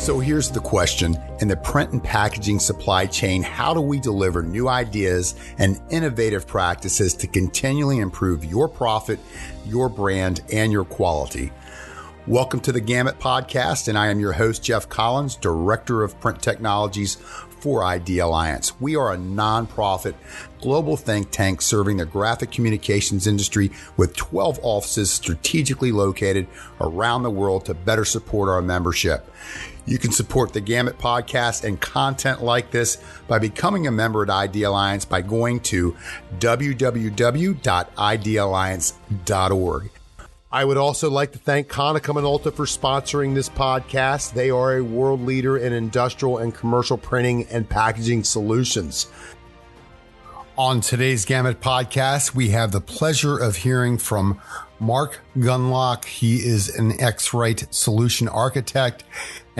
So here's the question in the print and packaging supply chain, how do we deliver new ideas and innovative practices to continually improve your profit, your brand, and your quality? Welcome to the Gamut Podcast, and I am your host, Jeff Collins, Director of Print Technologies for Idealliance. We are a nonprofit global think tank serving the graphic communications industry with 12 offices strategically located around the world to better support our membership. You can support the Gamut podcast and content like this by becoming a member at Idealliance by going to www.idealliance.org. I would also like to thank Konica Minolta for sponsoring this podcast. They are a world leader in industrial and commercial printing and packaging solutions. On today's Gamut podcast, we have the pleasure of hearing from Mark Gundlach. He is an X-Rite solution architect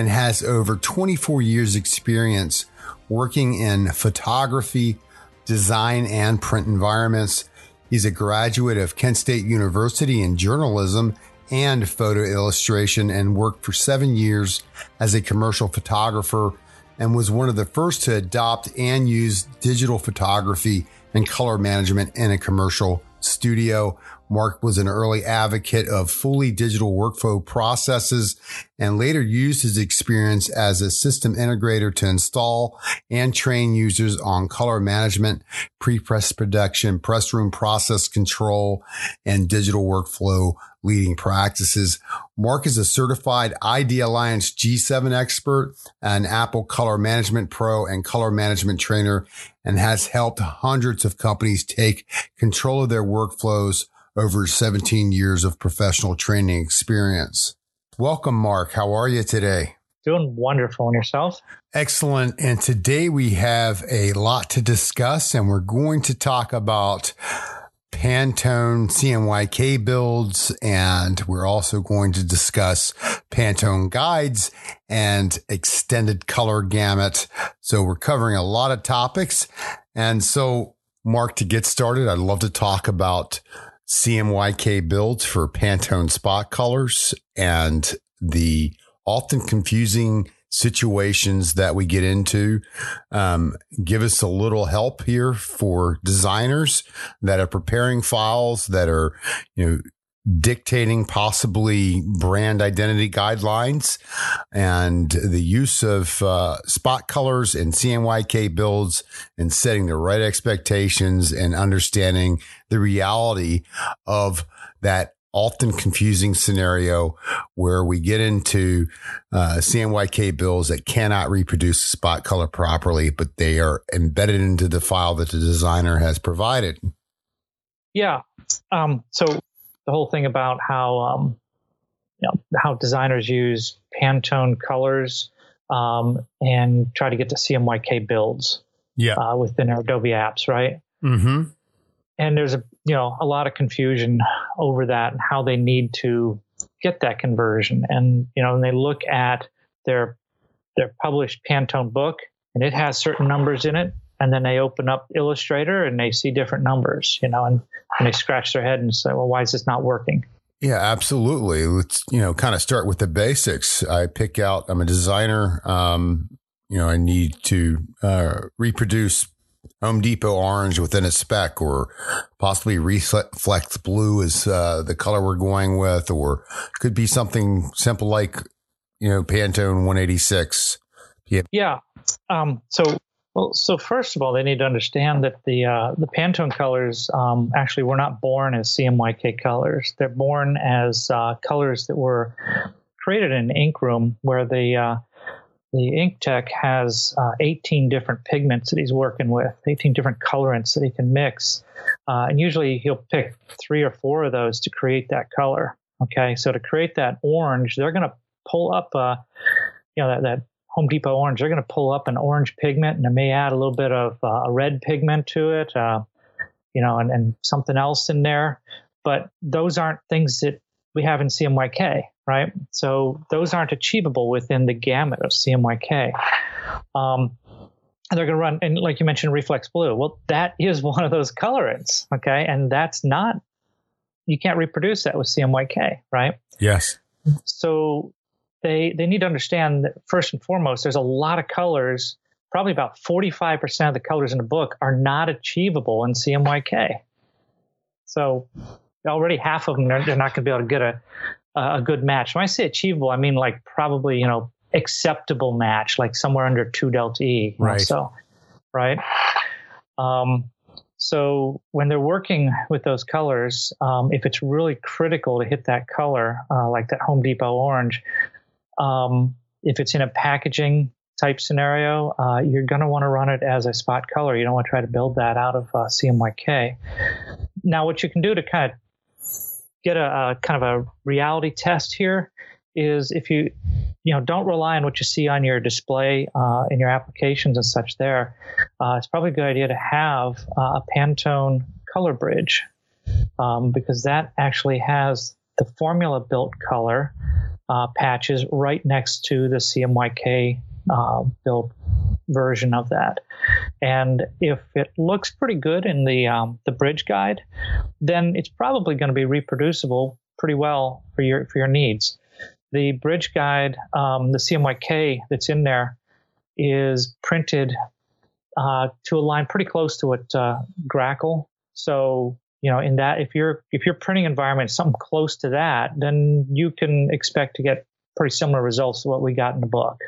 and has over 24 years experience working in photography, design, and print environments. He's a graduate of Kent State University in journalism and photo illustration and worked for seven years as a commercial photographer and was one of the first to adopt and use digital photography and color management in a commercial studio. Mark was an early advocate of fully digital workflow processes and later used his experience as a system integrator to install and train users on color management, pre-press production, press room process control, and digital workflow leading practices. Mark is a certified Idealliance G7 expert, an Apple Color Management Pro and color management trainer, and has helped hundreds of companies take control of their workflows over 17 years of professional training experience. Welcome, Mark. How are you today? Doing wonderful. And yourself? Excellent. And today we have a lot to discuss, and we're going to talk about Pantone CMYK builds, and we're also going to discuss Pantone guides and extended color gamut. So we're covering a lot of topics. And so, Mark, to get started, I'd love to talk about CMYK builds for Pantone spot colors and the often confusing situations that we get into. Um, give us a little help here for designers that are preparing files that are, you know, dictating possibly brand identity guidelines and the use of uh, spot colors and CMYK builds and setting the right expectations and understanding the reality of that often confusing scenario where we get into uh, CMYK builds that cannot reproduce spot color properly, but they are embedded into the file that the designer has provided. Yeah. Um, so the whole thing about how um, you know how designers use Pantone colors um, and try to get to CMYK builds. Yeah. Uh, within our Adobe apps, right? Mm-hmm. And there's a you know a lot of confusion over that and how they need to get that conversion. And you know, when they look at their their published Pantone book and it has certain numbers in it, and then they open up Illustrator and they see different numbers, you know, and, and they scratch their head and say, well, why is this not working? Yeah, absolutely. Let's, you know, kind of start with the basics. I pick out, I'm a designer. Um, you know, I need to uh, reproduce Home Depot orange within a spec or possibly reflex blue is uh, the color we're going with, or could be something simple like, you know, Pantone 186. Yeah. Yeah. Um, so well, so first of all, they need to understand that the uh, the Pantone colors um, actually were not born as CMYK colors. They're born as uh, colors that were created in an ink room where the uh, the ink tech has uh, 18 different pigments that he's working with, 18 different colorants that he can mix, uh, and usually he'll pick three or four of those to create that color. Okay, so to create that orange, they're going to pull up, uh, you know, that, that Home Depot orange, they're going to pull up an orange pigment and they may add a little bit of uh, a red pigment to it, uh, you know, and, and something else in there. But those aren't things that we have in CMYK, right? So those aren't achievable within the gamut of CMYK. Um, they're going to run, and like you mentioned, reflex blue. Well, that is one of those colorants, okay? And that's not, you can't reproduce that with CMYK, right? Yes. So they they need to understand that first and foremost, there's a lot of colors. Probably about 45% of the colors in the book are not achievable in CMYK. So already half of them they're, they're not going to be able to get a a good match. When I say achievable, I mean like probably you know acceptable match, like somewhere under two delta E. Right. So, right. Um, so when they're working with those colors, um, if it's really critical to hit that color, uh, like that Home Depot orange, um, if it's in a packaging type scenario, uh, you're going to want to run it as a spot color. You don't want to try to build that out of uh, CMYK. Now, what you can do to kind of get a, a kind of a reality test here is if you you know don't rely on what you see on your display uh, in your applications and such there uh, it's probably a good idea to have uh, a pantone color bridge um, because that actually has the formula built color uh, patches right next to the cmyk uh, built version of that and if it looks pretty good in the um, the bridge guide then it's probably going to be reproducible pretty well for your for your needs the bridge guide, um, the CMYK that's in there, is printed uh, to align pretty close to what uh, GRACoL. So you know, in that if you're if your printing environment is something close to that, then you can expect to get pretty similar results to what we got in the book.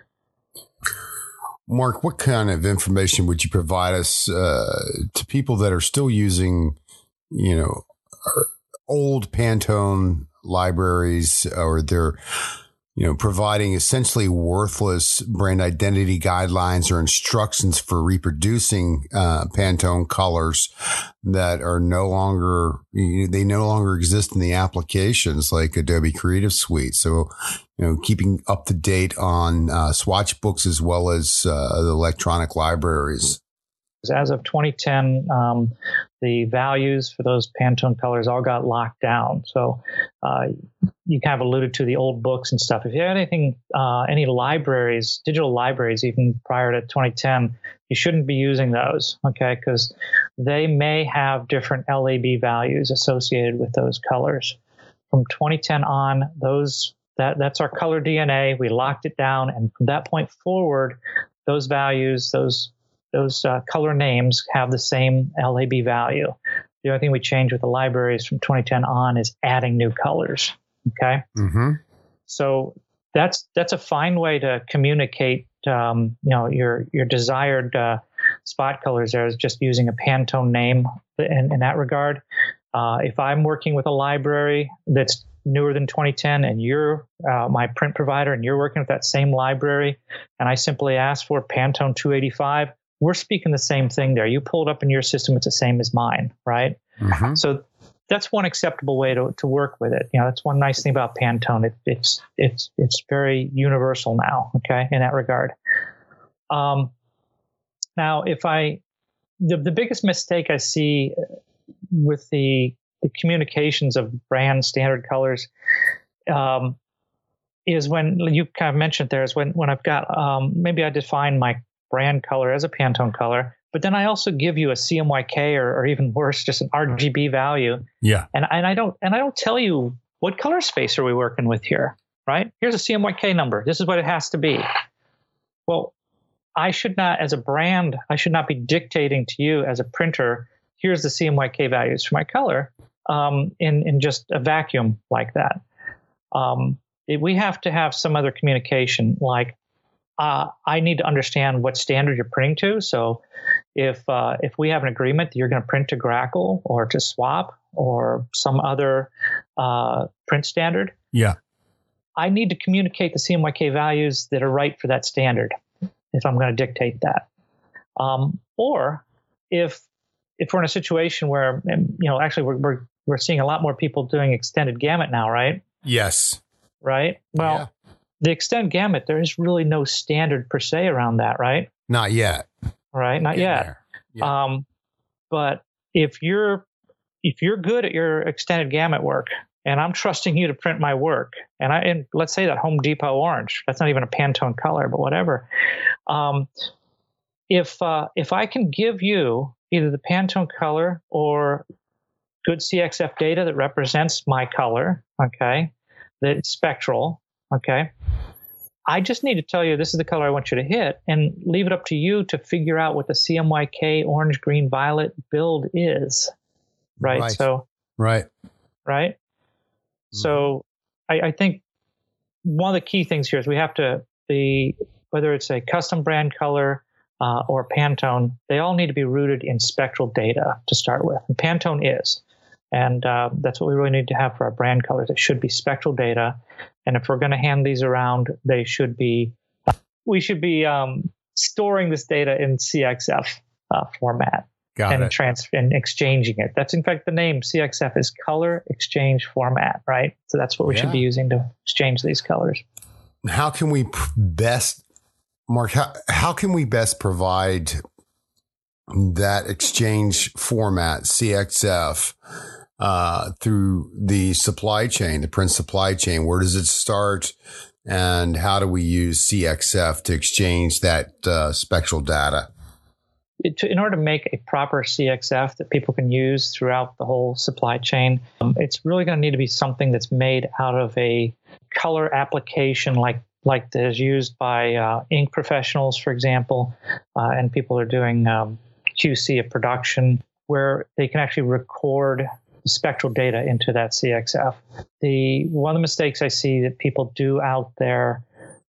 Mark, what kind of information would you provide us uh, to people that are still using, you know, old Pantone libraries or they're you know, providing essentially worthless brand identity guidelines or instructions for reproducing uh, Pantone colors that are no longer, they no longer exist in the applications like Adobe Creative Suite. So, you know, keeping up to date on uh, swatch books as well as uh, the electronic libraries. As of 2010, um, the values for those Pantone colors all got locked down. So uh, you kind of alluded to the old books and stuff. If you have anything, uh, any libraries, digital libraries, even prior to 2010, you shouldn't be using those, okay? Because they may have different LAB values associated with those colors. From 2010 on, those that that's our color DNA. We locked it down, and from that point forward, those values, those those uh, color names have the same LAB value. The only thing we change with the libraries from 2010 on is adding new colors. Okay. Mm-hmm. So that's that's a fine way to communicate. Um, you know your your desired uh, spot colors there is just using a Pantone name in, in that regard. Uh, if I'm working with a library that's newer than 2010 and you're uh, my print provider and you're working with that same library and I simply ask for Pantone 285, we're speaking the same thing there. You pulled up in your system, it's the same as mine, right? Mm-hmm. So that's one acceptable way to, to work with it. You know, that's one nice thing about Pantone. It, it's it's it's very universal now. Okay, in that regard. Um, now, if I the the biggest mistake I see with the the communications of brand standard colors um, is when you kind of mentioned there is when when I've got um, maybe I define my brand color as a Pantone color, but then I also give you a CMYK or, or even worse, just an RGB value. Yeah. And and I don't and I don't tell you what color space are we working with here, right? Here's a CMYK number. This is what it has to be. Well, I should not, as a brand, I should not be dictating to you as a printer. Here's the CMYK values for my color um, in in just a vacuum like that. Um, it, we have to have some other communication, like uh, I need to understand what standard you're printing to. So if uh, if we have an agreement that you're going to print to GRACoL or to SWOP or some other uh, print standard, yeah, I need to communicate the CMYK values that are right for that standard if I'm going to dictate that. Um, or if if we're in a situation where you know actually we're, we're we're seeing a lot more people doing extended gamut now, right? Yes. Right. Well. The extend gamut, there is really no standard per se around that, right? Not yet. Right, not yet. Yeah. Um, but if you're if you're good at your extended gamut work, and I'm trusting you to print my work, and I and let's say that Home Depot orange, that's not even a Pantone color, but whatever. Um, if uh, if I can give you either the Pantone color or good CXF data that represents my color, okay, that's spectral, okay, I just need to tell you this is the color I want you to hit and leave it up to you to figure out what the CMYK orange, green, violet build is. Right. right. So, right. Right. Mm-hmm. So I, I think one of the key things here is we have to, the, whether it's a custom brand color uh, or Pantone, they all need to be rooted in spectral data to start with. And Pantone is. And uh, that's what we really need to have for our brand colors. It should be spectral data. And if we're going to hand these around, they should be, we should be um, storing this data in CXF uh, format. Got and it. Trans- and exchanging it. That's in fact the name CXF is color exchange format, right? So that's what we yeah. should be using to exchange these colors. How can we best, Mark? How, how can we best provide that exchange format CXF uh, through the supply chain, the print supply chain? Where does it start? And how do we use CXF to exchange that uh, spectral data? In order to make a proper CXF that people can use throughout the whole supply chain, um, it's really going to need to be something that's made out of a color application like like that is used by uh, ink professionals, for example, uh, and people are doing um, QC of production where they can actually record spectral data into that CXF. The one of the mistakes I see that people do out there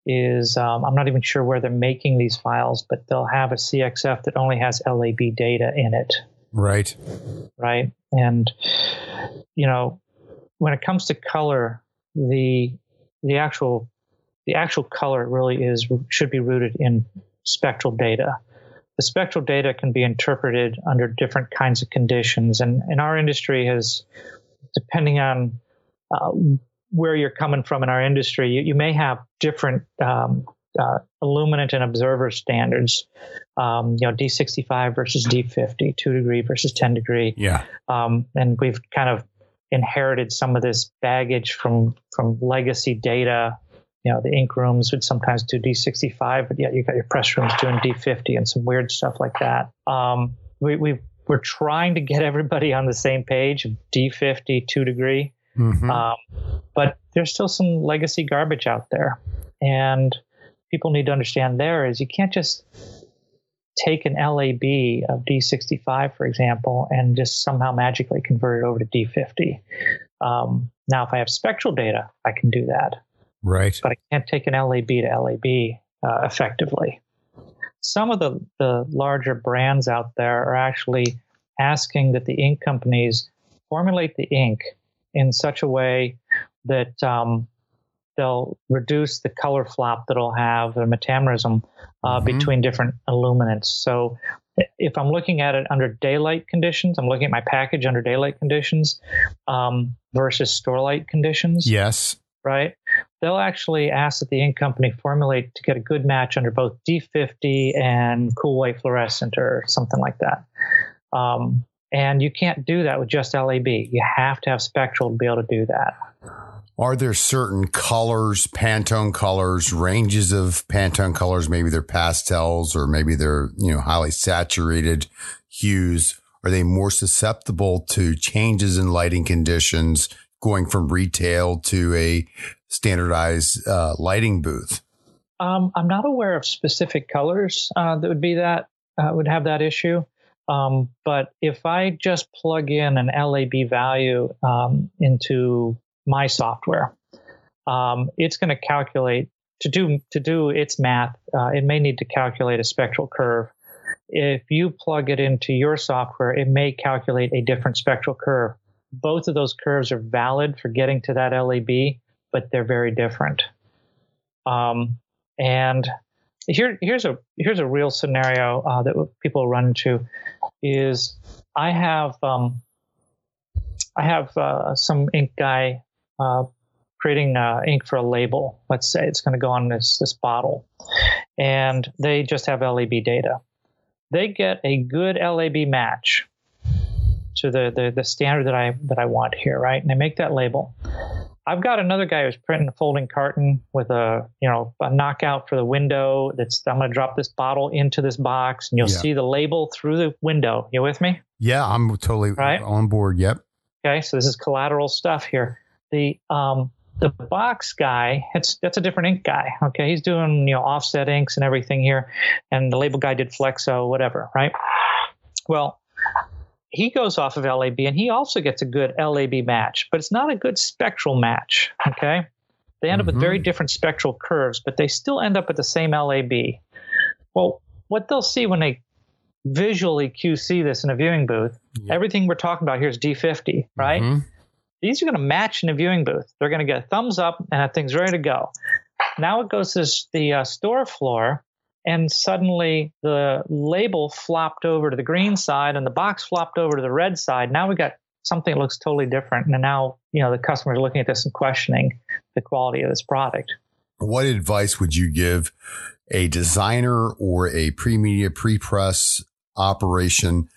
is um, I'm not even sure where they're making these files, but they'll have a CXF that only has LAB data in it. Right. Right. And you know, when it comes to color, the the actual the actual color really is should be rooted in spectral data the spectral data can be interpreted under different kinds of conditions. And, and our industry has, depending on uh, where you're coming from in our industry, you, you may have different um, uh, illuminant and observer standards. Um, you know, D65 versus D50, two degree versus 10 degree. Yeah. Um, and we've kind of inherited some of this baggage from from legacy data you know, the ink rooms would sometimes do D65, but yet you got your press rooms doing D50 and some weird stuff like that. Um, we, we we're trying to get everybody on the same page of D50, two degree, mm-hmm. um, but there's still some legacy garbage out there, and people need to understand there is you can't just take an LAB of D65, for example, and just somehow magically convert it over to D50. Um, now, if I have spectral data, I can do that. Right. But I can't take an LAB to LAB uh, effectively. Some of the, the larger brands out there are actually asking that the ink companies formulate the ink in such a way that um, they'll reduce the color flop that it'll have, the metamerism, uh, mm-hmm. between different illuminants. So if I'm looking at it under daylight conditions, I'm looking at my package under daylight conditions um, versus store light conditions. Yes right? They'll actually ask that the ink company formulate to get a good match under both D50 and Cool White Fluorescent or something like that. Um, and you can't do that with just LAB. You have to have spectral to be able to do that. Are there certain colors, Pantone colors, ranges of Pantone colors? Maybe they're pastels or maybe they're, you know, highly saturated hues. Are they more susceptible to changes in lighting conditions going from retail to a standardized uh, lighting booth? Um, I'm not aware of specific colors uh, that would be that uh, would have that issue. Um, but if I just plug in an LAB value um, into my software, um, it's going to calculate to do to do its math. Uh, it may need to calculate a spectral curve. If you plug it into your software, it may calculate a different spectral curve both of those curves are valid for getting to that LAB, but they're very different. Um, and here, here's a here's a real scenario uh, that people run into is I have um, I have uh, some ink guy uh, creating uh, ink for a label. Let's say it's going to go on this this bottle, and they just have LAB data. They get a good LAB match to the, the, the standard that I that I want here, right? And I make that label. I've got another guy who's printing a folding carton with a you know a knockout for the window. That's I'm going to drop this bottle into this box, and you'll yeah. see the label through the window. You with me? Yeah, I'm totally right? on board. Yep. Okay, so this is collateral stuff here. The um, the box guy, it's that's a different ink guy. Okay, he's doing you know offset inks and everything here, and the label guy did Flexo, whatever, right? Well, he goes off of LAB, and he also gets a good LAB match, but it's not a good spectral match. Okay, they end mm-hmm. up with very mm-hmm. different spectral curves, but they still end up with the same LAB. Well, what they'll see when they visually QC this in a viewing booth, yeah. everything we're talking about here is D50, right? Mm-hmm these are going to match in a viewing booth. They're going to get a thumbs up and that thing's ready to go. Now it goes to the uh, store floor, and suddenly the label flopped over to the green side and the box flopped over to the red side. Now we got something that looks totally different. And now, you know, the customers are looking at this and questioning the quality of this product. What advice would you give a designer or a pre-media pre-press operation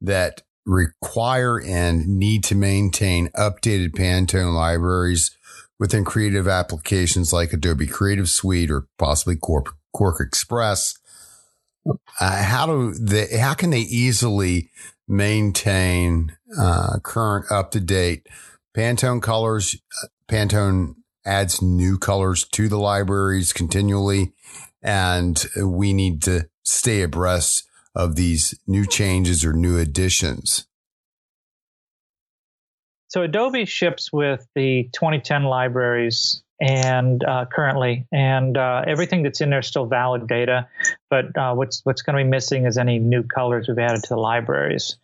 that require and need to maintain updated Pantone libraries within creative applications like Adobe Creative Suite or possibly Quark, QuarkXPress. Uh, how do they, how can they easily maintain uh, current up to date Pantone colors? Pantone adds new colors to the libraries continually, and we need to stay abreast of these new changes or new additions? So Adobe ships with the 2010 libraries and uh, currently, and uh, everything that's in there is still valid data. But uh, what's what's going to be missing is any new colors we've added to the libraries.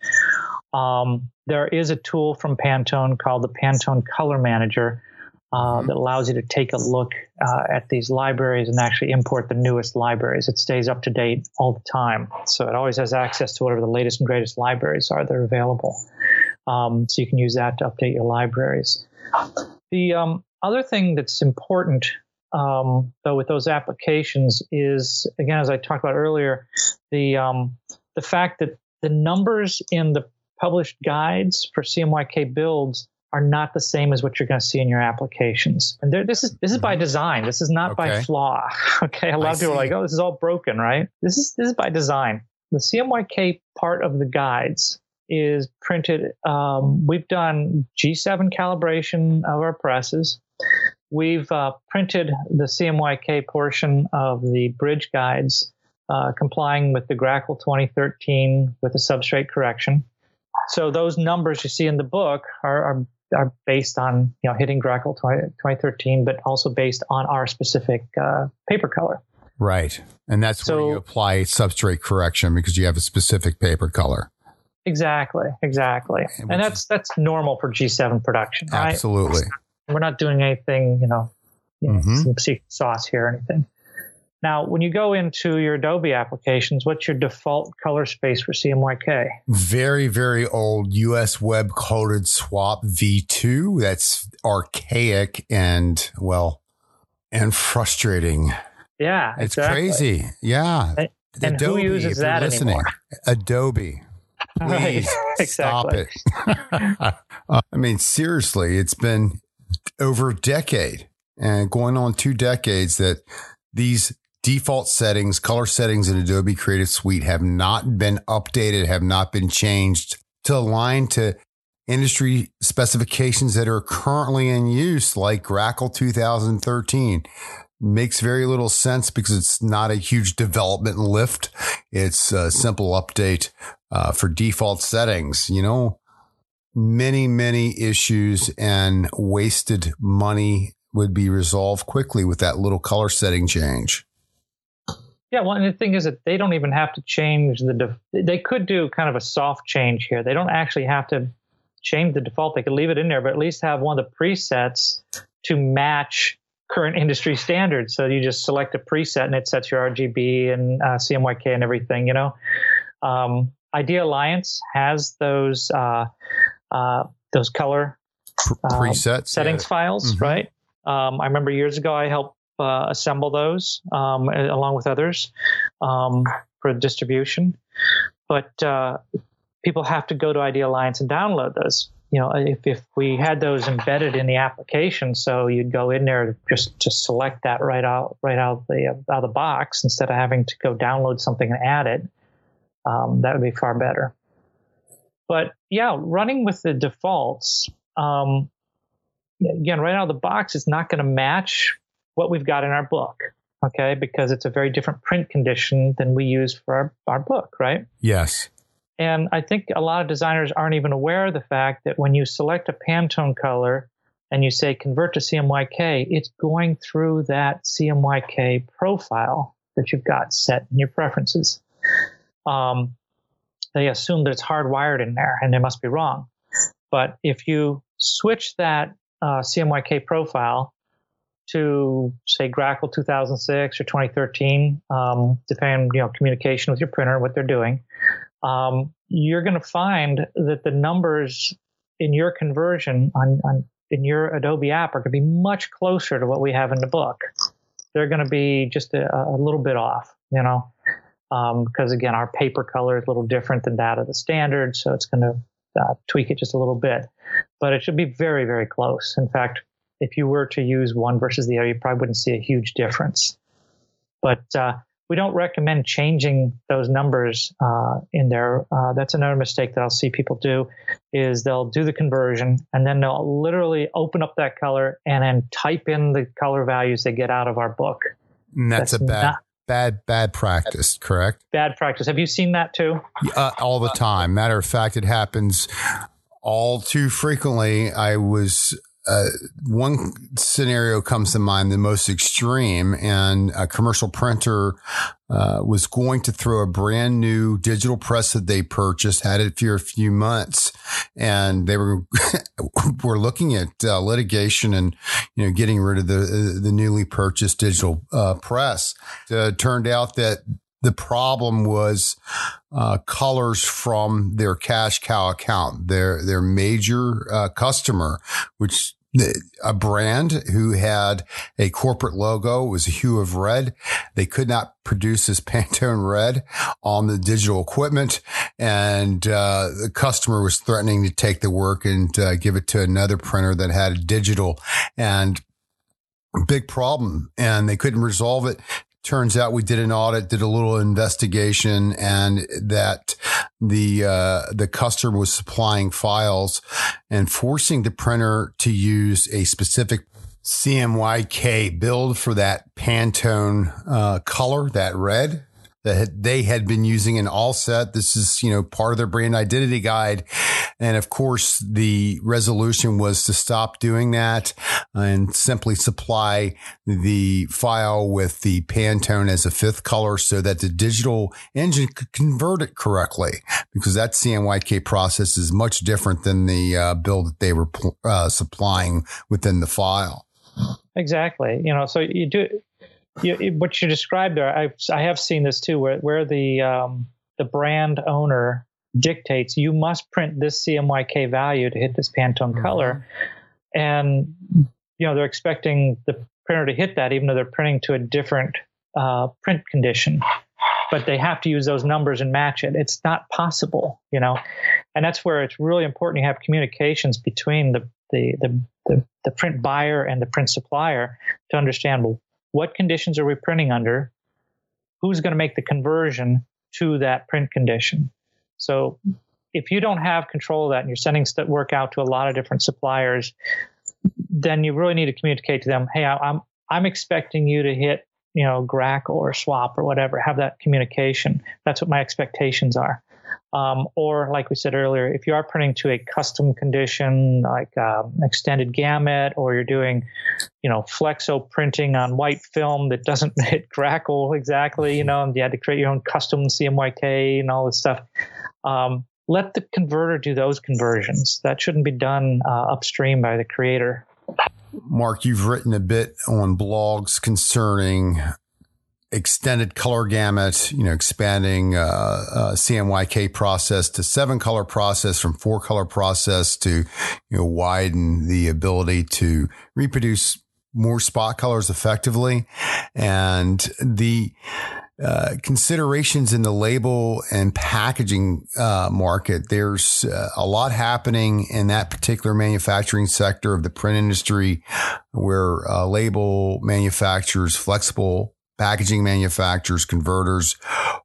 Um, there is a tool from Pantone called the Pantone Color Manager, uh, mm-hmm. that allows you to take a look uh, at these libraries and actually import the newest libraries. It stays up to date all the time. So it always has access to whatever the latest and greatest libraries are that are available. Um, so you can use that to update your libraries. The um, other thing that's important, um, though, with those applications is, again, as I talked about earlier, the um, the fact that the numbers in the published guides for CMYK builds are not the same as what you're going to see in your applications. And this is this is by mm-hmm. design. This is not okay. by flaw. Okay, a lot I of people see. are like, "Oh, this is all broken," right? This is this is by design. The CMYK part of the guides is printed. Um, we've done G7 calibration of our presses. We've uh, printed the CMYK portion of the bridge guides, uh, complying with the GRACoL 2013 with a substrate correction. So those numbers you see in the book are, are are based on you know hitting GRACoL 20, 2013, but also based on our specific uh, paper color. Right, and that's so, where you apply substrate correction because you have a specific paper color. Exactly, exactly, and, and that's that's normal for G7 production. Right? Absolutely, we're not doing anything, you know, you know mm-hmm. some secret sauce here or anything. Now, when you go into your Adobe applications, what's your default color space for CMYK? Very, very old US web coded SWOP V2. That's archaic and, well, and frustrating. Yeah. It's exactly. crazy. Yeah. And, and Adobe, who uses that listening. Anymore? Adobe. Please stop it. Uh, I mean, seriously, it's been over a decade and going on two decades that these default settings, color settings in Adobe Creative Suite have not been updated, have not been changed to align to industry specifications that are currently in use, like GRACoL 2013. Makes very little sense because it's not a huge development lift. It's a simple update uh, for default settings. You know, many, many issues and wasted money would be resolved quickly with that little color setting change. Yeah, well, and the thing is that they don't even have to change the. Def- they could do kind of a soft change here. They don't actually have to change the default. They could leave it in there, but at least have one of the presets to match current industry standards. So you just select a preset and it sets your RGB and uh, CMYK and everything. You know, um, Idealliance has those uh, uh, those color uh, presets settings yeah. files, mm-hmm. right? Um, I remember years ago I helped uh, assemble those um, along with others um, for distribution. But uh, people have to go to Idealliance and download those. You know, if, if we had those embedded in the application, so you'd go in there just to select that right out right out the out of the box instead of having to go download something and add it. Um, that would be far better. But yeah, running with the defaults, um, again, right out of the box, it's not going to match what we've got in our book. Okay, because it's a very different print condition than we use for our, our book, right? Yes. And I think a lot of designers aren't even aware of the fact that when you select a Pantone color and you say convert to CMYK, it's going through that CMYK profile that you've got set in your preferences. Um, they assume that it's hardwired in there and they must be wrong. But if you switch that uh, CMYK profile to say GRACoL 2006 or 2013, um, depending you know communication with your printer, what they're doing, um, you're going to find that the numbers in your conversion on, on in your Adobe app are going to be much closer to what we have in the book. They're going to be just a, a little bit off, you know, because um, again, our paper color is a little different than that of the standard, so it's going to uh, tweak it just a little bit. But it should be very, very close. In fact, if you were to use one versus the other, you probably wouldn't see a huge difference. But uh, we don't recommend changing those numbers uh, in there. Uh, that's another mistake that I'll see people do is they'll do the conversion and then they'll literally open up that color and then type in the color values they get out of our book. And that's, that's a bad, not, bad, bad practice, correct? Bad practice. Have you seen that too? Uh, all the time. Matter of fact, it happens all too frequently. I was uh, one scenario comes to mind, the most extreme, and a commercial printer uh, was going to throw a brand new digital press that they purchased, had it for a few months, and they were were looking at uh, litigation and you know getting rid of the the newly purchased digital uh, press. Turned out that the problem was uh, colors from their cash cow account, their their major uh, customer, which a brand who had a corporate logo was a hue of red. They could not produce this Pantone red on the digital equipment. And, uh, the customer was threatening to take the work and uh, give it to another printer that had a digital and big problem and they couldn't resolve it turns out we did an audit, did a little investigation, and that the uh, the customer was supplying files and forcing the printer to use a specific CMYK build for that Pantone uh, color, that red that they had been using an all set. This is, you know, part of their brand identity guide. And of course, the resolution was to stop doing that and simply supply the file with the Pantone as a fifth color so that the digital engine could convert it correctly because that CMYK process is much different than the uh, build that they were uh, supplying within the file. Exactly. You know, so you do you, what you described there, I've, I have seen this too, where, where the um, the brand owner dictates you must print this CMYK value to hit this Pantone mm-hmm. color, and you know they're expecting the printer to hit that, even though they're printing to a different uh, print condition. But they have to use those numbers and match it. It's not possible, you know, and that's where it's really important you have communications between the the the, the, the print buyer and the print supplier to understand well what conditions are we printing under? Who's going to make the conversion to that print condition? So if you don't have control of that and you're sending work out to a lot of different suppliers, then you really need to communicate to them, hey, I'm I'm expecting you to hit, you know, GRACoL or SWOP or whatever, have that communication. That's what my expectations are. Um, or like we said earlier, if you are printing to a custom condition like um, extended gamut, or you're doing, you know, flexo printing on white film that doesn't hit GRACoL exactly, you know, and you had to create your own custom CMYK and all this stuff. Um, let the converter do those conversions. That shouldn't be done uh, upstream by the creator. Mark, you've written a bit on blogs concerning extended color gamut, you know, expanding uh, uh, CMYK process to seven color process from four color process to, you know, widen the ability to reproduce more spot colors effectively. And the uh, considerations in the label and packaging uh, market. There's uh, a lot happening in that particular manufacturing sector of the print industry where uh, label manufacturers, flexible packaging manufacturers, converters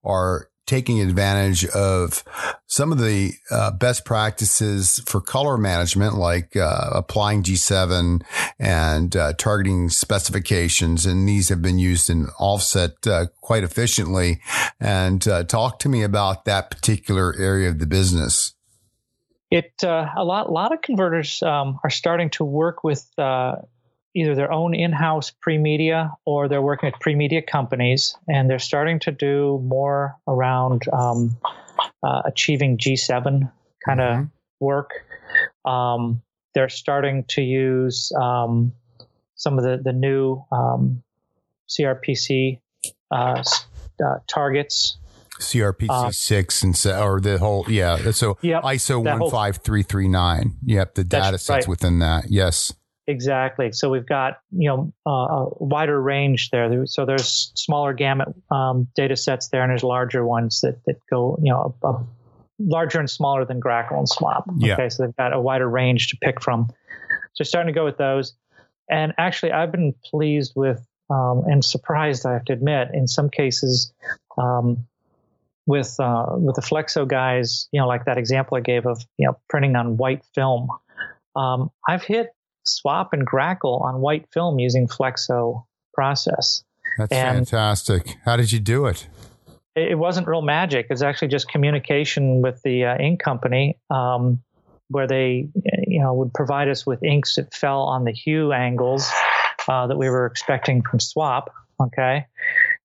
are taking advantage of some of the uh, best practices for color management, like uh, applying G7 and uh, targeting specifications. And these have been used in offset uh, quite efficiently. And uh, talk to me about that particular area of the business. It uh, a lot lot of converters um, are starting to work with either their own in-house pre-media or they're working with pre-media companies and they're starting to do more around um, uh, achieving g7 kind of mm-hmm. work. Um, they're starting to use um, some of the, the new crpc um, uh, uh, targets. CRPC uh, six and se- or the whole yeah so yep, ISO one five three three nine. Yep the data sets right. within that. Yes Exactly. So we've got you know uh, a wider range there. So there's smaller gamut um, data sets there, and there's larger ones that that go you know a, a larger and smaller than GRACoL and SWOP. Yeah. Okay, so they've got a wider range to pick from. So starting to go with those, and actually I've been pleased with um, and surprised I have to admit in some cases. Um, with uh, with the Flexo guys, you know, like that example I gave of you know printing on white film, um, I've hit SWOP and GRACoL on white film using Flexo process. That's and fantastic. How did you do it? It wasn't real magic. It's actually just communication with the uh, ink company, um, where they, you know, would provide us with inks that fell on the hue angles uh, that we were expecting from SWOP. Okay,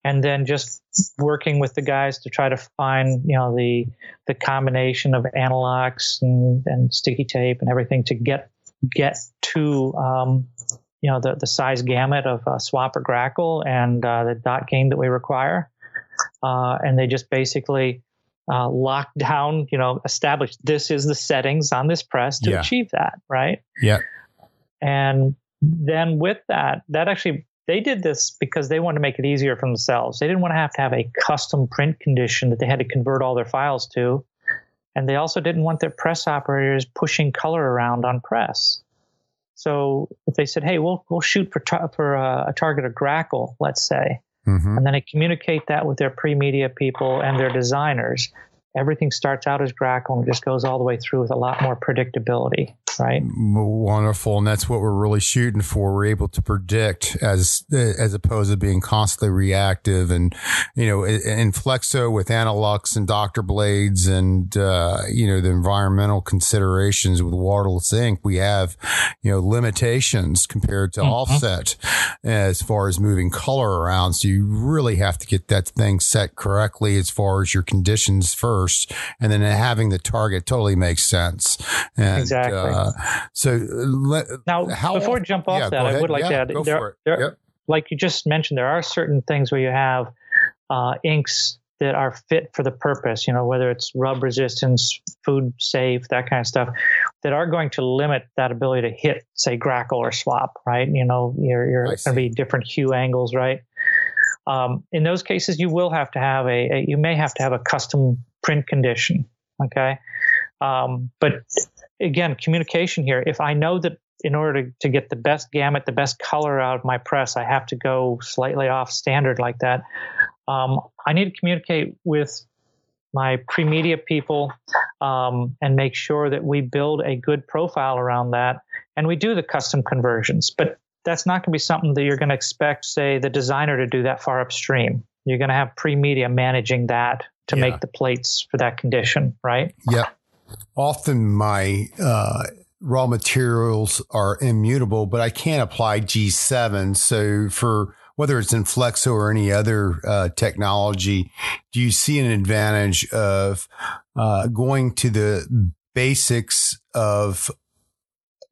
and then just working with the guys to try to find, you know, the the combination of anilox and, and sticky tape and everything to get get to um, you know the, the size gamut of uh, SWOP or GRACoL and uh, the dot gain that we require. Uh, and they just basically uh, lock down you know establish this is the settings on this press to yeah. achieve that right? Yeah. And then with that that actually they did this because they wanted to make it easier for themselves. They didn't want to have to have a custom print condition that they had to convert all their files to and they also didn't want their press operators pushing color around on press. So if they said, "Hey, we'll we'll shoot for ta- for a, a, target of GRACoL, let's say," mm-hmm. and then they communicate that with their pre-media people and their designers, everything starts out as GRACoL and just goes all the way through with a lot more predictability right? Wonderful, and that's what we're really shooting for. We're able to predict as as opposed to being constantly reactive, and you know, in Flexo with anilox and Doctor Blades, and uh, you know, the environmental considerations with waterless ink, we have you know limitations compared to mm-hmm. offset as far as moving color around. So you really have to get that thing set correctly as far as your conditions first, and then having the target totally makes sense. And, exactly. Uh, so let, now, before we jump off yeah, that, I would like yeah, to add there, there, yep. like you just mentioned, there are certain things where you have uh, inks that are fit for the purpose, you know, whether it's rub resistance, food safe, that kind of stuff, that are going to limit that ability to hit, say, GRACoL or SWOP, right? You know, you're, you're going to be different hue angles, right? Um, in those cases, you will have to have a, a, you may have to have a custom print condition, okay? Um, but again, communication here. If I know that in order to, to get the best gamut, the best color out of my press, I have to go slightly off standard like that. Um, I need to communicate with my pre-media people um, and make sure that we build a good profile around that and we do the custom conversions but that's not going to be something that you're going to expect say the designer to do that far upstream you're going to have pre-media managing that to yeah. make the plates for that condition right yeah often my uh, raw materials are immutable, but I can't apply G7. So for whether it's in Flexo or any other uh, technology, do you see an advantage of uh, going to the basics of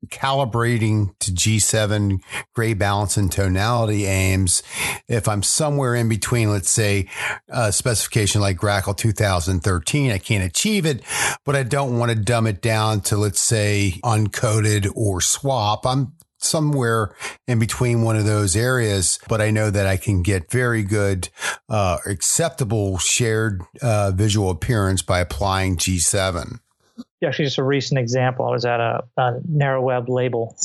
calibrating to G7 gray balance and tonality aims. If I'm somewhere in between, let's say a specification like GRACoL 2013, I can't achieve it, but I don't want to dumb it down to, let's say, uncoated or SWOP. I'm somewhere in between one of those areas, but I know that I can get very good, uh, acceptable shared uh, visual appearance by applying G7 actually just a recent example. I was at a, a narrow web label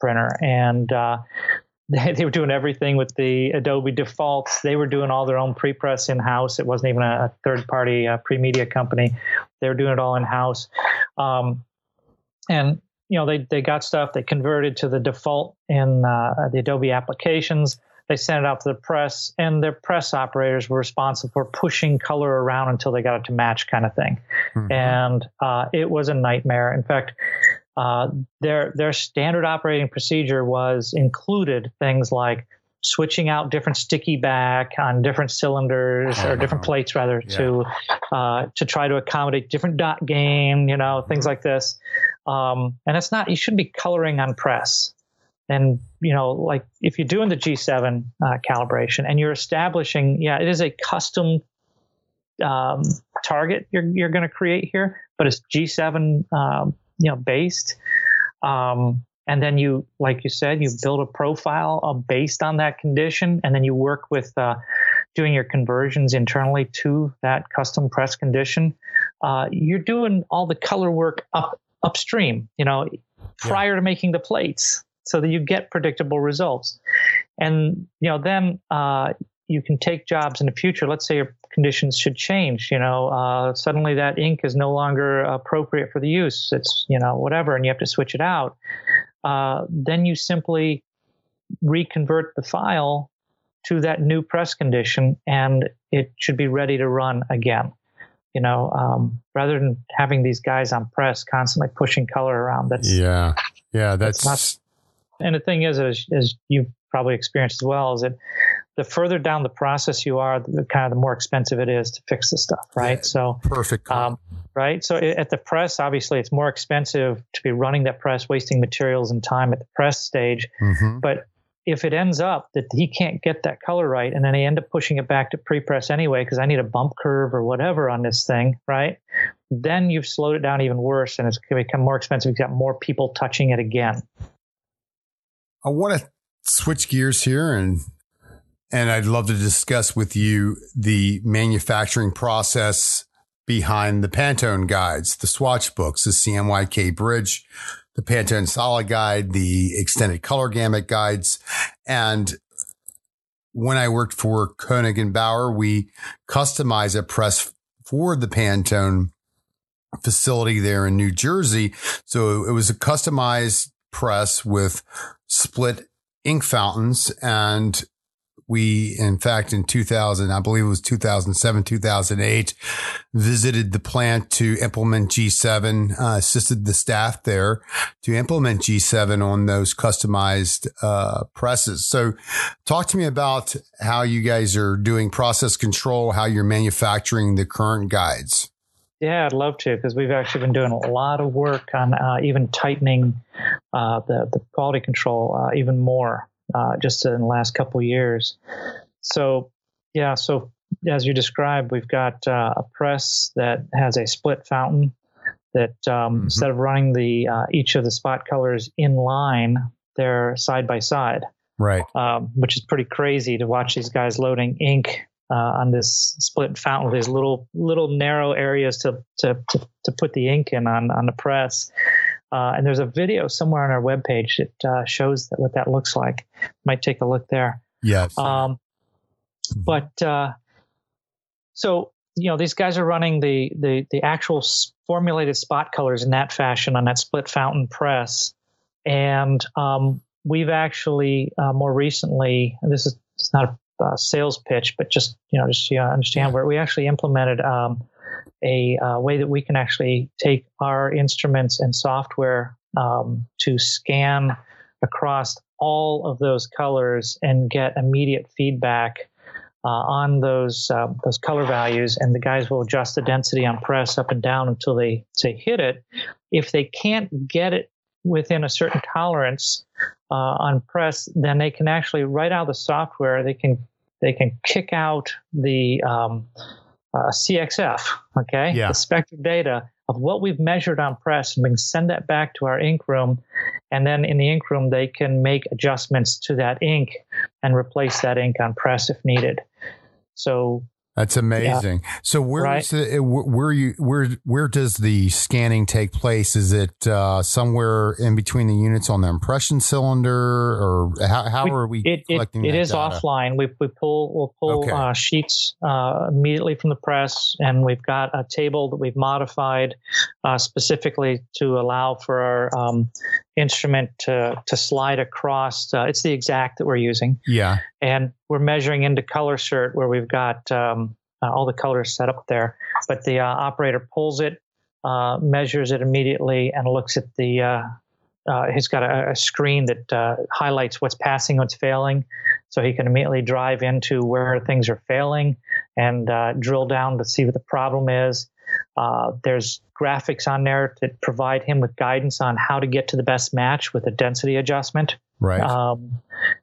printer, and uh, they, they were doing everything with the Adobe defaults. They were doing all their own pre-press in house. It wasn't even a, third-party uh, pre-media company. They were doing it all in house, um, and you know they they got stuff. They converted to the default in uh, the Adobe applications. They sent it out to the press, and their press operators were responsible for pushing color around until they got it to match, kind of thing. Mm-hmm. And uh, it was a nightmare. In fact, uh, their their standard operating procedure was included things like switching out different sticky back on different cylinders or different plates rather yeah. to uh, to try to accommodate different dot gain, you know, things mm-hmm. like this. Um, and it's not you shouldn't be coloring on press. And you know, like if you're doing the G7 uh, calibration and you're establishing, yeah, it is a custom um, target you're you're going to create here, but it's G7 um, you know based. Um, and then you, like you said, you build a profile uh, based on that condition, and then you work with uh, doing your conversions internally to that custom press condition. Uh, you're doing all the color work up upstream, you know, prior yeah. to making the plates so that you get predictable results. And you know, then uh, you can take jobs in the future. Let's say your conditions should change. You know, uh, suddenly that ink is no longer appropriate for the use. It's you know whatever, and you have to switch it out. Uh, then you simply reconvert the file to that new press condition, and it should be ready to run again. You know, um, rather than having these guys on press constantly pushing color around. That's yeah, yeah. That's, that's not, and the thing is, as, as you've probably experienced as well, is that the further down the process you are, the kind of the more expensive it is to fix the stuff, right? Yeah, so perfect. Um, right. So at the press, obviously, it's more expensive to be running that press, wasting materials and time at the press stage. Mm-hmm. But if it ends up that he can't get that color right, and then I end up pushing it back to pre-press anyway because I need a bump curve or whatever on this thing, right? Then you've slowed it down even worse, and it's going to become more expensive. You've got more people touching it again. I want to switch gears here and and I'd love to discuss with you the manufacturing process behind the Pantone guides, the swatch books, the CMYK bridge, the Pantone solid guide, the extended color gamut guides. And when I worked for Koenig and Bauer, we customized a press for the Pantone facility there in New Jersey. So it was a customized press with split ink fountains. And we, in fact, in 2000, I believe it was 2007, 2008, visited the plant to implement G7, uh, assisted the staff there to implement G7 on those customized uh, presses. So, talk to me about how you guys are doing process control, how you're manufacturing the current guides. Yeah, I'd love to because we've actually been doing a lot of work on uh, even tightening uh, the the quality control uh, even more uh, just in the last couple years. So yeah, so as you described, we've got uh, a press that has a split fountain that um, mm-hmm. instead of running the uh, each of the spot colors in line, they're side by side. Right. Um, which is pretty crazy to watch these guys loading ink uh, on this split fountain with these little little narrow areas to to to, to put the ink in on on the press. Uh, and there's a video somewhere on our webpage that uh, shows that what that looks like. Might take a look there. Yes. Um, but uh, so you know these guys are running the the the actual formulated spot colors in that fashion on that split fountain press, and um, we've actually uh, more recently. this is it's not a uh, sales pitch, but just you know, just so you understand where we actually implemented um, a uh, way that we can actually take our instruments and software um, to scan across all of those colors and get immediate feedback uh, on those uh, those color values, and the guys will adjust the density on press up and down until they say hit it. If they can't get it within a certain tolerance uh, on press, then they can actually write out the software. They can they can kick out the um, uh, CXF, okay, yeah. the spectrum data of what we've measured on press, and we can send that back to our ink room. And then in the ink room, they can make adjustments to that ink and replace that ink on press if needed. So That's amazing. Yeah. So where right. the, where you where where does the scanning take place? Is it uh, somewhere in between the units on the impression cylinder, or how, how we, are we it, collecting? It, it is data? offline. We we pull we'll pull okay. uh, sheets uh, immediately from the press, and we've got a table that we've modified uh, specifically to allow for our um, instrument to to slide across. Uh, it's the exact that we're using. Yeah, and we're measuring into ColorCert where we've got um, uh, all the colors set up there. But the uh, operator pulls it, uh, measures it immediately, and looks at the. Uh, uh, he's got a, a screen that uh, highlights what's passing, what's failing, so he can immediately drive into where things are failing and drill down to see what the problem is. there's graphics on there that provide him with guidance on how to get to the best match with a density adjustment. Right. Um,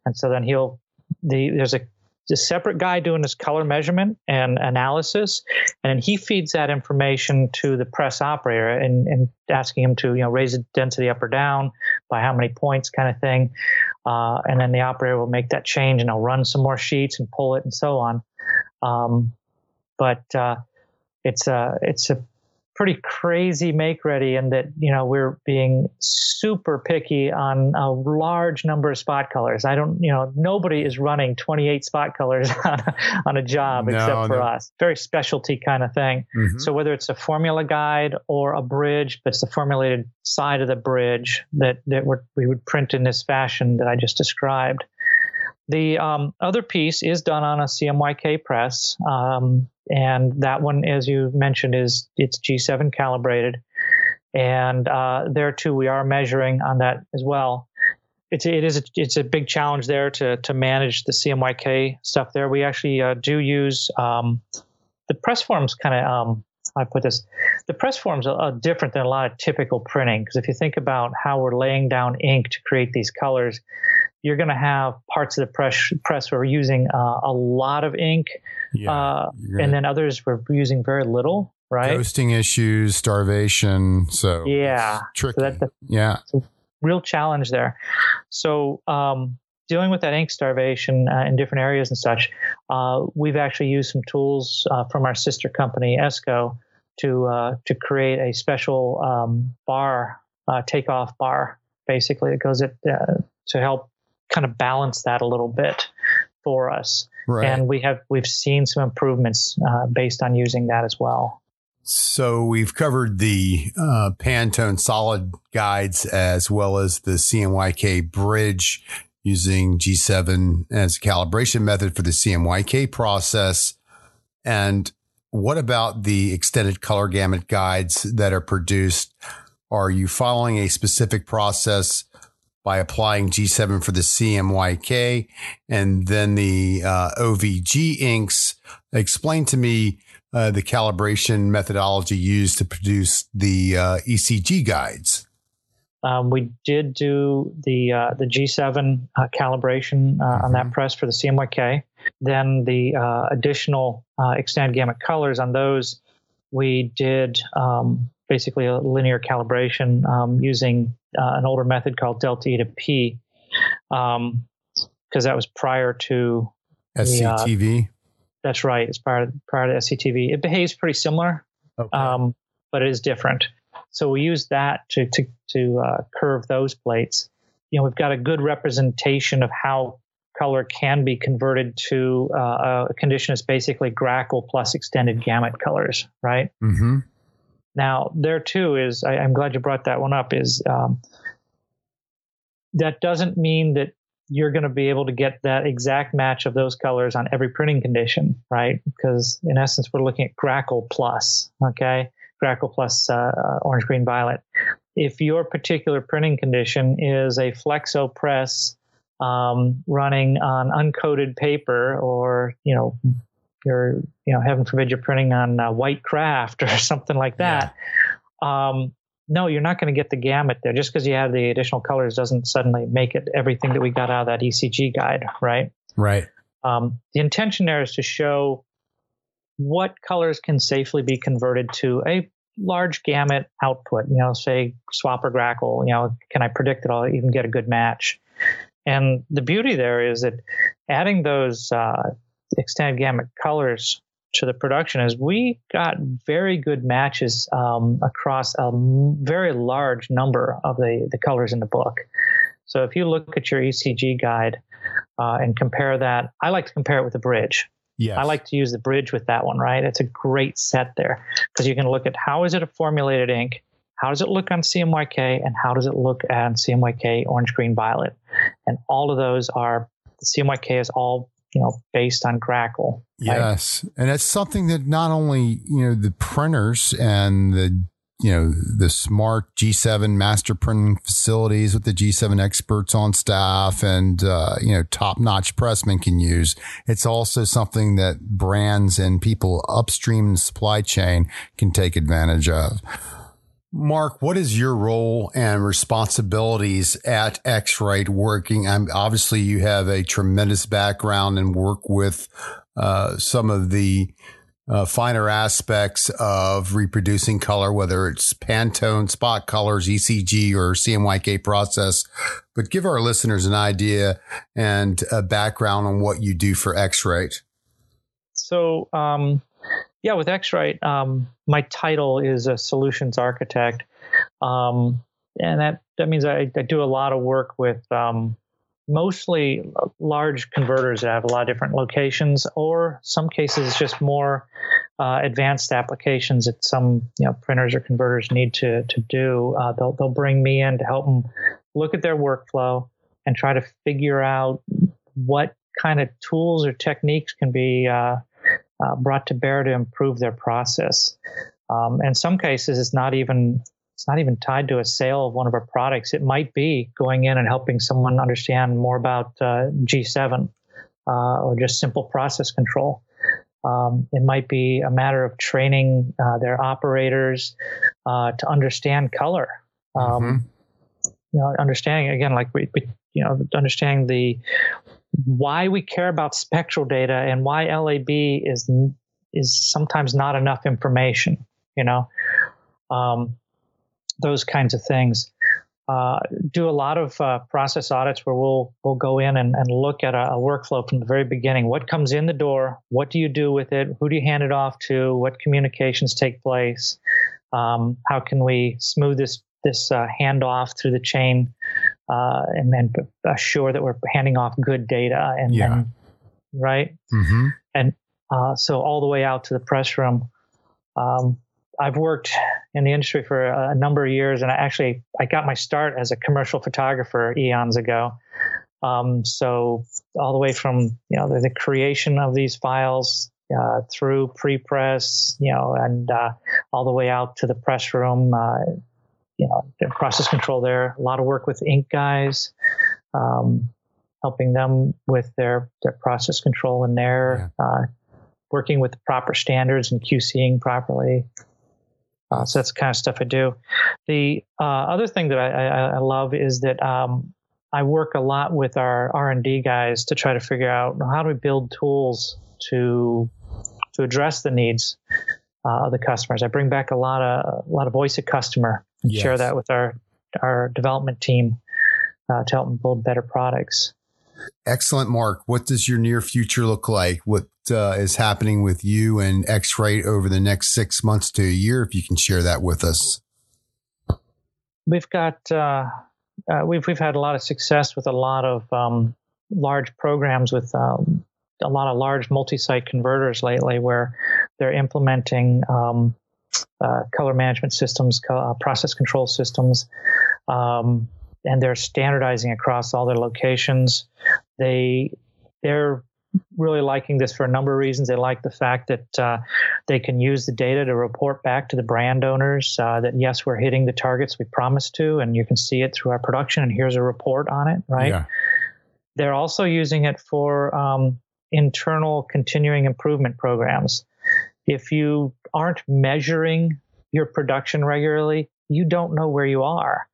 and so then he'll the there's a, a separate guy doing this color measurement and analysis, and he feeds that information to the press operator and, and asking him to you know raise the density up or down by how many points, kind of thing. Uh, and then the operator will make that change and I'll run some more sheets and pull it and so on. Um, but uh, it's a it's a pretty crazy make ready in that you know we're being super picky on a large number of spot colors i don't you know nobody is running 28 spot colors on a, on a job no, except for no. us very specialty kind of thing mm-hmm. so whether it's a formula guide or a bridge but it's the formulated side of the bridge that that we would print in this fashion that i just described the um, other piece is done on a CMYK press. Um, and that one, as you mentioned, is it's G7 calibrated, and uh, there too we are measuring on that as well. It's it is a, it's a big challenge there to to manage the CMYK stuff. There we actually uh, do use um, the press forms kind of um, I put this. The press forms are, different than a lot of typical printing because if you think about how we're laying down ink to create these colors, you're going to have parts of the press press where we're using uh, a lot of ink, yeah, uh, and then others we're using very little. Right, ghosting issues, starvation. So yeah, tricky. So that, yeah, real challenge there. So um, dealing with that ink starvation uh, in different areas and such, uh, we've actually used some tools uh, from our sister company Esko to uh, to create a special um, bar uh, takeoff bar, basically it goes it uh, to help kind of balance that a little bit for us. Right. And we have we've seen some improvements based on using that as well. So we've covered the uh, Pantone solid guides as well as the CMYK bridge using G7 as a calibration method for the CMYK process. And what about the extended color gamut guides that are produced? Are you following a specific process by applying G7 for the CMYK and then the uh, OVG inks? Explain to me uh, the calibration methodology used to produce the uh, ECG guides. Um, we did do the uh, the G7 uh, calibration uh, mm-hmm. on that press for the CMYK. Then the uh, additional uh, extended gamut colors on those, we did um, basically a linear calibration um, using uh, an older method called delta E to P, because um, that was prior to SCTV. The, that's right. It's prior prior to SCTV. It behaves pretty similar, okay. Um, but it is different. So we use that to to to uh, curve those plates. You know, we've got a good representation of how color can be converted to uh, a condition that's basically GRACoL plus extended gamut colors, right? Mm-hmm. Now, there too is, I, am glad you brought that one up, is um, that doesn't mean that you're going to be able to get that exact match of those colors on every printing condition, right? Because in essence, we're looking at GRACoL plus, okay? GRACoL plus uh, orange, green, violet. If your particular printing condition is a flexo press um, running on uncoated paper, or you know, you're you know, heaven forbid, you're printing on uh, white kraft or something like that. Yeah. Um, no, you're not going to get the gamut there. Just because you have the additional colors doesn't suddenly make it everything that we got out of that ECG guide, right? Right. Um, the intention there is to show what colors can safely be converted to a large gamut output. You know, say SWOP or GRACoL. You know, can I predict that I'll even get a good match? And the beauty there is that adding those uh, extended gamut colors to the production is we got very good matches um, across a very large number of the, the colors in the book. So if you look at your ECG guide uh, and compare that, I like to compare it with the bridge. Yes. I like to use the bridge with that one, right? It's a great set there because you can look at how is it a formulated ink, how does it look on CMYK, and how does it look on CMYK orange, green, violet, and all of those are the CMYK is all you know based on GRACoL. Right? Yes, and it's something that not only you know the printers and the you know the smart G7 master printing facilities with the G7 experts on staff and uh, you know top notch pressmen can use. It's also something that brands and people upstream supply chain can take advantage of. Mark, what is your role and responsibilities at X-Rite working? I'm, obviously, you have a tremendous background and work with uh, some of the uh, finer aspects of reproducing color, whether it's Pantone, spot colors, ECG, or CMYK process. But give our listeners an idea and a background on what you do for X-Rite. So, um, yeah, with X-Rite, um, my title is a solutions architect, um, and that that means I, I, do a lot of work with um, mostly large converters that have a lot of different locations, or some cases just more uh, advanced applications that some you know printers or converters need to to do. Uh, they'll they'll bring me in to help them look at their workflow and try to figure out what kind of tools or techniques can be uh, uh, brought to bear to improve their process. Um, in some cases, it's not even it's not even tied to a sale of one of our products. It might be going in and helping someone understand more about uh, G7 uh, or just simple process control. Um, it might be a matter of training uh, their operators uh, to understand color. Um, mm-hmm. You know, understanding again, like we, we, you know, understanding the why we care about spectral data and why LAB is is sometimes not enough information. You know, um, those kinds of things. Uh, do a lot of uh, process audits where we'll we'll go in and, and look at a, a, workflow from the very beginning. What comes in the door? What do you do with it? Who do you hand it off to? What communications take place? Um, how can we smooth this this uh, handoff through the chain uh, and then assure that we're handing off good data and, yeah. and right mm-hmm. and uh, so all the way out to the press room um, i've worked in the industry for a, a, number of years and i actually i got my start as a commercial photographer eons ago um, so all the way from you know the, the creation of these files uh, through pre-press, you know, and uh, all the way out to the press room, uh, you know, process control there. A lot of work with ink guys, um, helping them with their their process control in there, yeah. uh, working with the proper standards and QCing properly. Uh, so that's the kind of stuff I do. The uh, other thing that I, I, I love is that um, I work a lot with our R and D guys to try to figure out how do we build tools to to address the needs uh, of the customers. I bring back a lot of a lot of voice of customer yes. share that with our our development team uh, to help them build better products. Excellent, Mark. What does your near future look like? What uh, is happening with you and X-Rite over the next six months to a year? If you can share that with us. We've got uh, uh, we've we've had a lot of success with a lot of um, large programs with um, a lot of large multi-site converters lately, where they're implementing um, uh, color management systems, uh, process control systems, um, and they're standardizing across all their locations. They they're really liking this for a number of reasons. They like the fact that uh, they can use the data to report back to the brand owners uh, that yes, we're hitting the targets we promised to, and you can see it through our production. And here's a report on it, right? Yeah. They're also using it for um, internal continuing improvement programs if you aren't measuring your production regularly, you don't know where you are.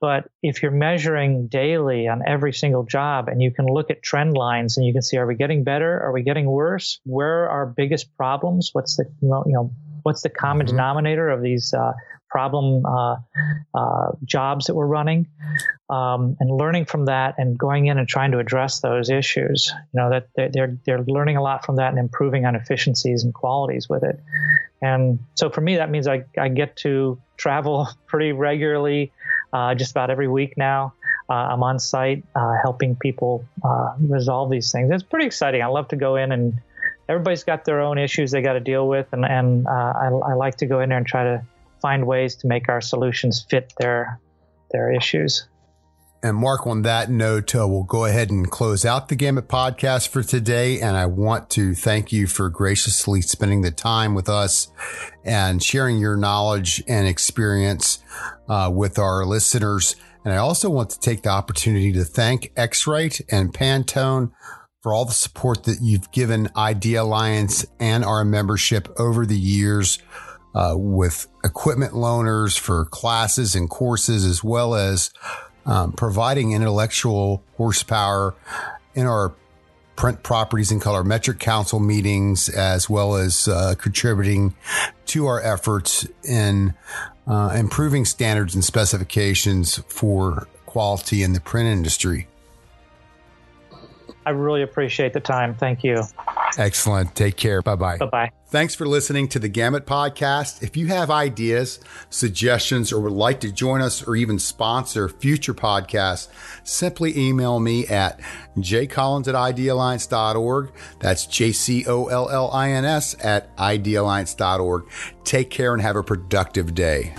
But if you're measuring daily on every single job and you can look at trend lines and you can see, are we getting better? Are we getting worse? Where are our biggest problems? What's the, you know, what's the common mm-hmm. denominator of these uh, problem uh, uh, jobs that we're running, um, and learning from that and going in and trying to address those issues. You know that they're they're learning a lot from that and improving on efficiencies and qualities with it. And so for me, that means I, I get to travel pretty regularly, uh, just about every week now. Uh, I'm on site uh, helping people uh, resolve these things. It's pretty exciting. I love to go in and everybody's got their own issues they got to deal with, and, and uh, I, I, like to go in there and try to find ways to make our solutions fit their their issues. And Mark, on that note, uh, we'll go ahead and close out the Gamut podcast for today. And I want to thank you for graciously spending the time with us and sharing your knowledge and experience uh, with our listeners. And I also want to take the opportunity to thank X-Rite and Pantone for all the support that you've given Idealliance and our membership over the years uh, with equipment loaners for classes and courses, as well as um, providing intellectual horsepower in our print properties and colorimetric council meetings, as well as uh, contributing to our efforts in uh, improving standards and specifications for quality in the print industry. I really appreciate the time. Thank you. Excellent. Take care. Bye bye. Bye bye. Thanks for listening to the Gamut podcast. If you have ideas, suggestions, or would like to join us or even sponsor future podcasts, simply email me at jcollins at idealliance.org. That's J C O L L I N S at idealliance.org. Take care and have a productive day.